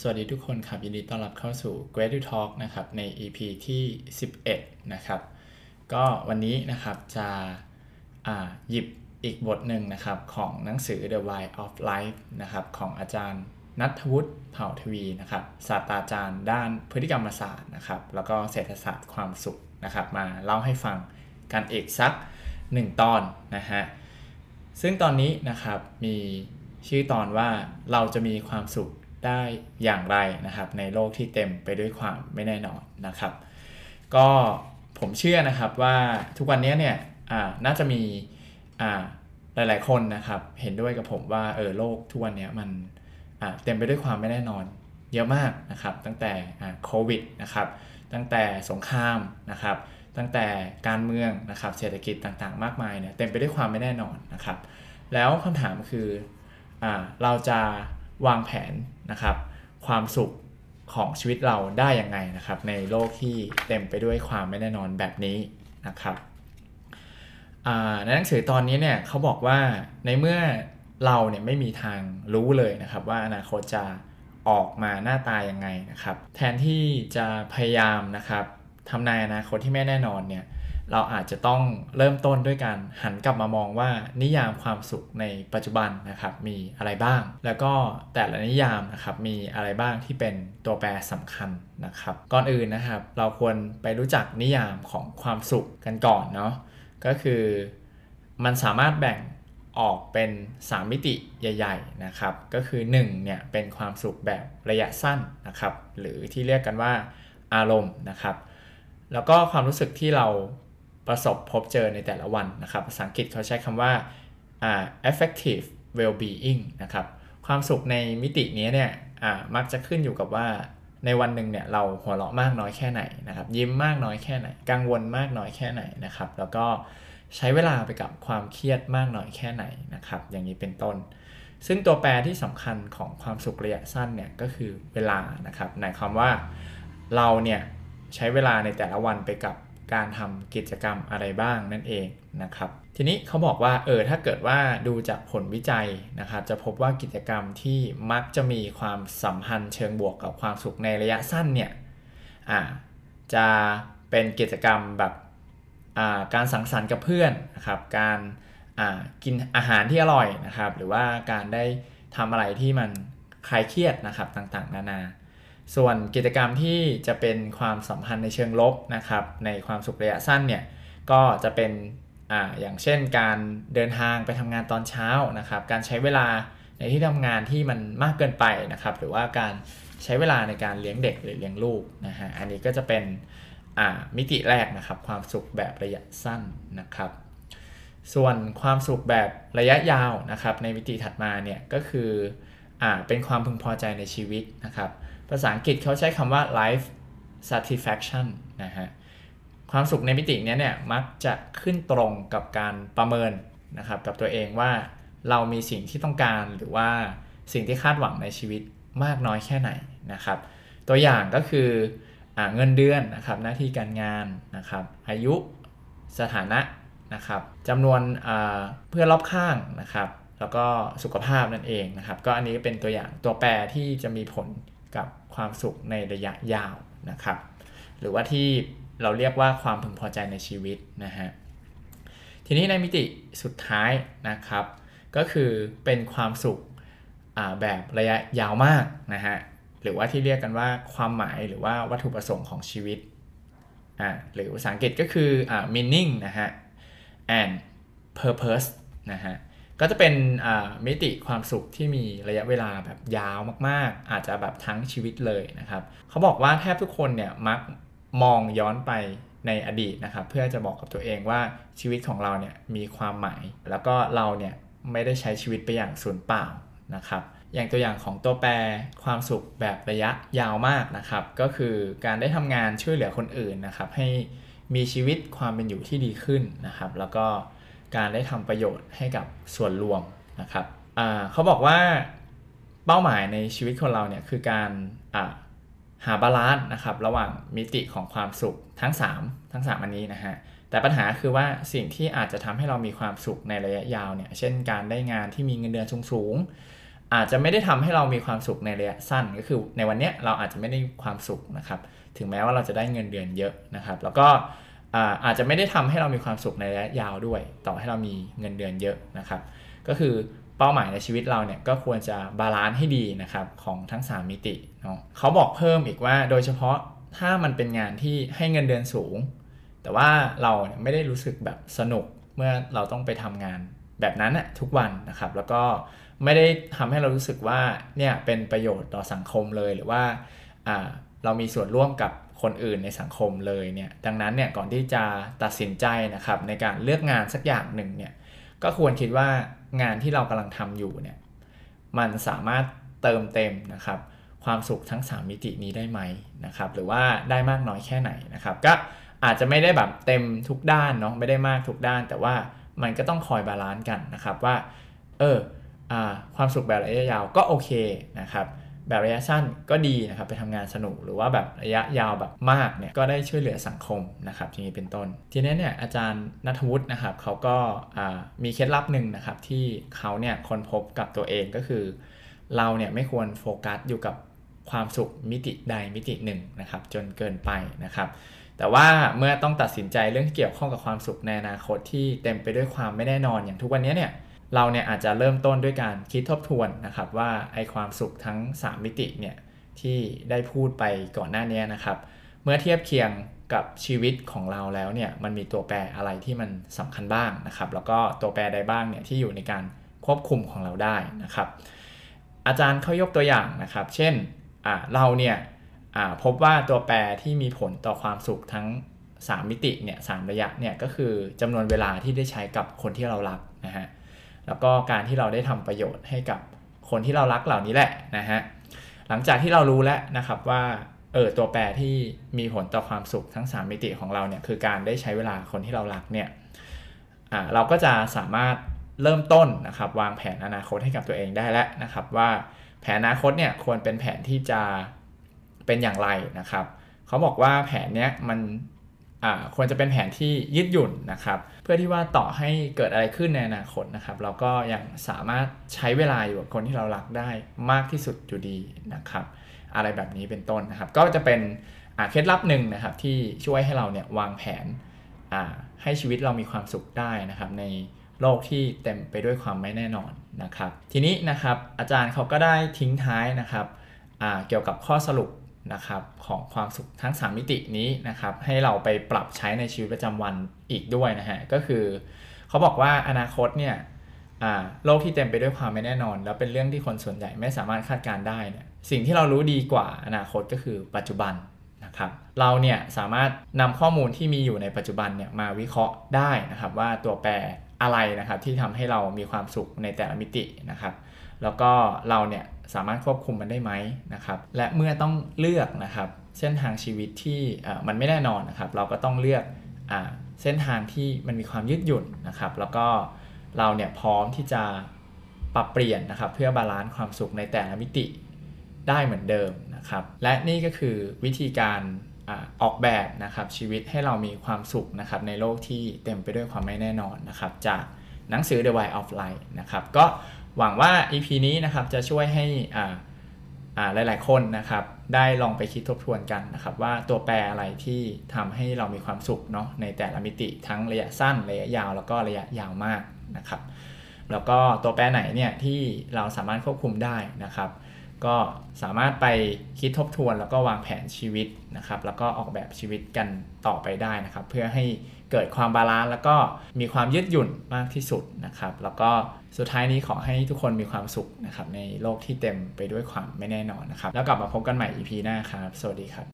สวัสดีทุกคนครับ ยินดีต้อนรับเข้าสู่ Great to Talk นะครับใน EP ที่ 11 นะครับ ก็วันนี้นะครับจะหยิบอีกบทหนึ่งนะครับของหนังสือ The Why of Life นะครับของอาจารย์นัทวุฒิเผ่าทวีนะครับศาสตราจารย์ด้านพฤติกรรมศาสตร์นะครับแล้วก็เศรษฐศาสตร์ความสุขนะครับมาเล่าให้ฟังกันอีกสัก 1 ตอนนะฮะซึ่งตอนนี้นะครับมีชื่อตอนว่าเราจะมีความสุข ได้อย่างไรนะครับในโลกที่เต็มไปด้วยความไม่แน่นอนนะครับ ก็ผมเชื่อนะครับว่าทุกวันนี้เนี่ยน่าจะมีหลาย ๆ คนนะครับเห็นด้วยกับผมว่าเออโลกทุกวันนี้มันเต็มไปด้วยความไม่แน่นอนเยอะมากนะครับ ตั้งแต่โควิดนะครับตั้งแต่สงครามนะครับ ตั้งแต่การเมืองนะครับเศรษฐกิจต่างๆ มากมายเนี่ยเต็มไปด้วยความไม่แน่นอนนะครับ แล้วคำถามคืออเราจะ วางแผนนะครับ ความสุขของชีวิตเราได้ยังไงนะครับ ในโลกที่เต็มไปด้วยความไม่แน่นอนแบบนี้นะครับในหนังสือตอนนี้เนี่ยเขาบอกว่าในเมื่อเราเนี่ยไม่มีทางรู้เลยนะครับ ว่าอนาคตจะออกมาหน้าตายังไงนะครับ แทนที่จะพยายามนะครับทำนายอนาคตที่ไม่แน่นอนเนี่ย เราอาจจะต้องเริ่มต้นด้วยการหันกลับมามองว่านิยามความสุขในปัจจุบันนะครับมีอะไรบ้าง แล้วก็แต่ละนิยามนะครับมีอะไรบ้างที่เป็นตัวแปรสำคัญนะครับ ก่อนอื่นนะครับ เราควรไปรู้จักนิยามของความสุขกันก่อนเนาะก็คือมันสามารถแบ่งออกเป็น 3 มิติใหญ่ ๆนะครับ ก็คือ1เนี่ยเป็นความสุขแบบระยะสั้นนะครับ หรือที่เรียกกันว่าอารมณ์นะครับ แล้วก็ความรู้สึกที่เรา ประสบพบเจอในแต่ละวันนะครับ ภาษาอังกฤษเขาใช้คำว่า effective well-being นะครับ ความสุขในมิตินี้เนี่ยมักจะขึ้นอยู่กับว่าในวันหนึ่งเนี่ยเราหัวเราะมากน้อยแค่ไหนนะครับ ยิ้มมากน้อยแค่ไหน กังวลมากน้อยแค่ไหนนะครับ แล้วก็ใช้เวลาไปกับความเครียดมากน้อยแค่ไหนนะครับ อย่างนี้เป็นต้น ซึ่งตัวแปรที่สำคัญของความสุขระยะสั้นเนี่ยก็คือเวลานะครับหมายความว่าเราเนี่ยใช้เวลาในแต่ละวันไปกับ การทำกิจกรรมอะไรบ้างนั่นเองนะครับ ทีนี้เขาบอกว่าเออถ้าเกิดว่าดูจากผลวิจัยนะครับ จะพบว่ากิจกรรมที่มักจะมีความสัมพันธ์เชิงบวกกับความสุขในระยะสั้นเนี่ยอ่าจะเป็นกิจกรรมแบบการสังสรรค์กับเพื่อนนะครับการกินอาหารที่อร่อยนะครับ หรือว่าการได้ทำอะไรที่มันคลายเครียดนะครับต่างๆ นานา ส่วนกิจกรรมที่จะเป็นความสัมพันธ์ในเชิงลบนะครับ ในความสุขระยะสั้นเนี่ยก็จะเป็นออย่างเช่นการเดินทางไปทำงานตอนเช้านะครับ การใช้เวลาในที่ทำงานที่มันมากเกินไปนะครับ หรือว่าการใช้เวลาในการเลี้ยงเด็กหรือเลี้ยงลูกนะฮะอันนี้ก็จะเป็นมิติแรกนะครับความสุขแบบระยะสั้นนะครับ ส่วนความสุขแบบระยะยาวนะครับ ในมิติถัดมาเนี่ยก็คืออเป็นความพึงพอใจในชีวิตนะครับ ภาษาอังกฤษเขาใช้คำว่า life satisfaction นะฮะ ความสุขในมิตินี้เนี่ยมักจะขึ้นตรงกับการประเมินนะครับกับตัวเองว่าเรามีสิ่งที่ต้องการหรือว่าสิ่งที่คาดหวังในชีวิตมากน้อยแค่ไหนนะครับ ตัวอย่างก็คืออเงินเดือนนะครับหน้าที่การงานนะครับ อายุสถานะนะครับจำนวนเพื่อนรอบข้างนะครับ แล้วก็สุขภาพนั่นเองนะครับ ก็อันนี้เป็นตัวอย่างตัวแปรที่จะมีผล กับความสุขในระยะยาวนะครับ หรือว่าที่เราเรียกว่าความพึงพอใจในชีวิตนะฮะทีนี้ในมิติสุดท้ายนะครับ ก็คือเป็นความสุขแบบระยะยาวมากนะฮะหรือว่าที่เรียกกันว่าความหมายหรือว่าวัตถุประสงค์ของชีวิตอ่าหรือภาษาอังกฤษก็คืออ่า meaning นะฮะ and purpose นะฮะ ก็จะเป็นมิติความสุขที่มีระยะเวลาแบบยาวมากๆ อาจจะแบบทั้งชีวิตเลยนะครับเขาบอกว่าแทบทุกคนเนี่ยมักมองย้อนไปในอดีตนะครับ เพื่อจะบอกกับตัวเองว่าชีวิตของเราเนี่ยมีความหมาย แล้วก็เราเนี่ยไม่ได้ใช้ชีวิตไปอย่างสูญเปล่านะครับ อย่างตัวอย่างของตัวแปรความสุขแบบระยะยาวมากนะครับ ก็คือการได้ทำงานช่วยเหลือคนอื่นนะครับ ให้มีชีวิตความเป็นอยู่ที่ดีขึ้นนะครับ แล้วก็ การได้ทำประโยชน์ให้กับส่วนรวมนะครับเขาบอกว่าเป้าหมายในชีวิตคนเราเนี่ยคือการหา balance นะครับระหว่างมิติของความสุขทั้ง 3 ทั้ง 3 อันนี้นะฮะแต่ปัญหาคือว่าสิ่งที่อาจจะทำให้เรามีความสุขในระยะยาวเนี่ยเช่นการได้งานที่มีเงินเดือนสูงอาจจะไม่ได้ทำให้เรามีความสุขในระยะสั้นก็คือในวันนี้เราอาจจะไม่ได้ความสุขนะครับถึงแม้ว่าเราจะได้เงินเดือนเยอะนะครับ แล้วก็ อาจจะไม่ได้ทำให้เรามีความสุขในระยะยาวด้วย ต่อให้เรามีเงินเดือนเยอะนะครับ ก็คือเป้าหมายในชีวิตเราเนี่ยก็ควรจะ balance ให้ดีนะครับของทั้ง 3 มิติเนาะเขาบอกเพิ่มอีกว่าโดยเฉพาะถ้ามันเป็นงานที่ให้เงินเดือนสูง แต่ว่าเราไม่ได้รู้สึกแบบสนุกเมื่อเราต้องไปทำงานแบบนั้นนะทุกวันนะครับ แล้วก็ไม่ได้ทำให้เรารู้สึกว่าเนี่ยเป็นประโยชน์ต่อสังคมเลยหรือว่า เรามีส่วนร่วมกับคนอื่นในสังคมเลยเนี่ยดังนั้นเนี่ยก่อนที่จะตัดสินใจนะครับในการเลือกงานสักอย่างหนึ่งเนี่ยก็ควรคิดว่างานที่เรากำลังทำอยู่เนี่ยมันสามารถเติมเต็มนะครับความสุขทั้ง 3 มิตินี้ได้ไหมนะครับหรือว่าได้มากน้อยแค่ไหนนะครับก็อาจจะไม่ได้แบบเต็มทุกด้านเนาะไม่ได้มากทุกด้าน แต่ว่ามันก็ต้องคอย balance กันนะครับว่าเอออความสุขแบบระยะยาวก็โอเคนะครับ แบบระยะสั้นก็ดีนะครับไปทำงานสนุกหรือว่าแบบระยะยาวแบบมากเนี่ยก็ได้ช่วยเหลือสังคมนะครับอย่างนี้เป็นต้น ทีนี้เนี่ยอาจารย์ณัฐวุฒินะครับเขาก็มีเคล็ดลับหนึ่งนะครับที่เขาเนี่ยค้นพบกับตัวเองก็คือ เราเนี่ยไม่ควรโฟกัสอยู่กับความสุขมิติใดมิติหนึ่งนะครับจนเกินไปนะครับแต่ว่าเมื่อต้องตัดสินใจเรื่องที่เกี่ยวข้องกับความสุขในอนาคตที่เต็มไปด้วยความไม่แน่นอนอย่างทุกวันนี้เนี่ย เราเนี่ยอาจจะเริ่มต้นด้วยการคิดทบทวนนะครับว่าไอความสุขทั้ง 3 มิติเนี่ยที่ได้พูดไปก่อนหน้านี้นะครับ เมื่อเทียบเคียงกับชีวิตของเราแล้วเนี่ยมันมีตัวแปรอะไรที่มันสำคัญบ้างนะครับ แล้วก็ตัวแปรใดบ้างเนี่ยที่อยู่ในการควบคุมของเราได้นะครับ อาจารย์เขายกตัวอย่างนะครับ เช่นเราเนี่ยพบว่าตัวแปรที่มีผลต่อความสุขทั้ง 3 มิติเนี่ยสระยะเนี่ยก็คือจำนวนเวลาที่ได้ใช้กับคนที่เรารักนะฮะ แล้วก็การที่เราได้ทำประโยชน์ให้กับคนที่เรารักเหล่านี้แหละนะฮะหลังจากที่เรารู้แล้วนะครับว่าเออตัวแปรที่มีผลต่อความสุขทั้ง 3 มิติของเราเนี่ยคือการได้ใช้เวลาคนที่เรารักเนี่ยอ่าเราก็จะสามารถเริ่มต้นนะครับวางแผนอนาคตให้กับตัวเองได้แล้วนะครับ ว่าแผนอนาคตเนี่ยควรเป็นแผนที่จะเป็นอย่างไรนะครับเขาบอกว่าแผนเนี้ยมัน ควรจะเป็นแผนที่ยืดหยุ่นนะครับ เพื่อที่ว่าต่อให้เกิดอะไรขึ้นในอนาคตนะครับ เราก็ยังสามารถใช้เวลาอยู่กับคนที่เรารักได้มากที่สุดอยู่ดีนะครับ อะไรแบบนี้เป็นต้นนะครับ ก็จะเป็นเคล็ดลับหนึ่งนะครับที่ช่วยให้เราเนี่ยวางแผนให้ชีวิตเรามีความสุขได้นะครับ ในโลกที่เต็มไปด้วยความไม่แน่นอนนะครับ ทีนี้นะครับอาจารย์เขาก็ได้ทิ้งท้ายนะครับเกี่ยวกับข้อสรุป นะครับของความสุขทั้ง 3 มิตินี้นะครับให้เราไปปรับใช้ในชีวิตประจำวันอีกด้วยนะฮะก็คือเขาบอกว่าอนาคตเนี่ยโลกที่เต็มไปด้วยความไม่แน่นอน แล้วเป็นเรื่องที่คนส่วนใหญ่ไม่สามารถคาดการได้เนี่ยสิ่งที่เรารู้ดีกว่าอนาคตก็คือปัจจุบันนะครับเราเนี่ยสามารถนำข้อมูลที่มีอยู่ในปัจจุบันเนี่ยมาวิเคราะห์ได้นะครับว่าตัวแปรอะไรนะครับที่ทำให้เรามีความสุขในแต่ละมิตินะครับแล้วก็เราเนี่ย สามารถควบคุมมันได้ไหมนะครับ และเมื่อต้องเลือกนะครับเส้นทางชีวิตที่มันไม่แน่นอนนะครับ เราก็ต้องเลือกเส้นทางที่มันมีความยืดหยุ่นนะครับ แล้วก็เราเนี่ยพร้อมที่จะปรับเปลี่ยนนะครับ เพื่อ balance ความสุขในแต่ละมิติได้เหมือนเดิมนะครับ และนี่ก็คือวิธีการออกแบบนะครับชีวิตให้เรามีความสุขนะครับในโลกที่เต็มไปด้วยความไม่แน่นอนนะครับ จากหนังสือ The Why of Life นะครับก็ หวังว่า EP นี้นะครับจะช่วยให้หลาย ๆ คนนะครับ ได้ลองไปคิดทบทวนกันนะครับ ว่าตัวแปรอะไรที่ทำให้เรามีความสุขเนาะในแต่ละมิติทั้งระยะสั้นระยะยาวแล้วก็ระยะยาวมากนะครับ แล้วก็ตัวแปรไหนเนี่ยที่เราสามารถควบคุมได้นะครับ ก็สามารถไปคิดทบทวน แล้วก็วางแผนชีวิตนะครับ แล้วก็ออกแบบชีวิตกันต่อไปได้นะครับ เพื่อให้เกิดความ balance แล้วก็มีความยืดหยุ่นมากที่สุดนะครับ แล้วก็สุดท้ายนี้ขอให้ทุกคนมีความสุขนะครับในโลกที่เต็มไปด้วยความไม่แน่นอนนะครับ แล้วกลับมาพบกันใหม่ EP หน้าครับ สวัสดีครับ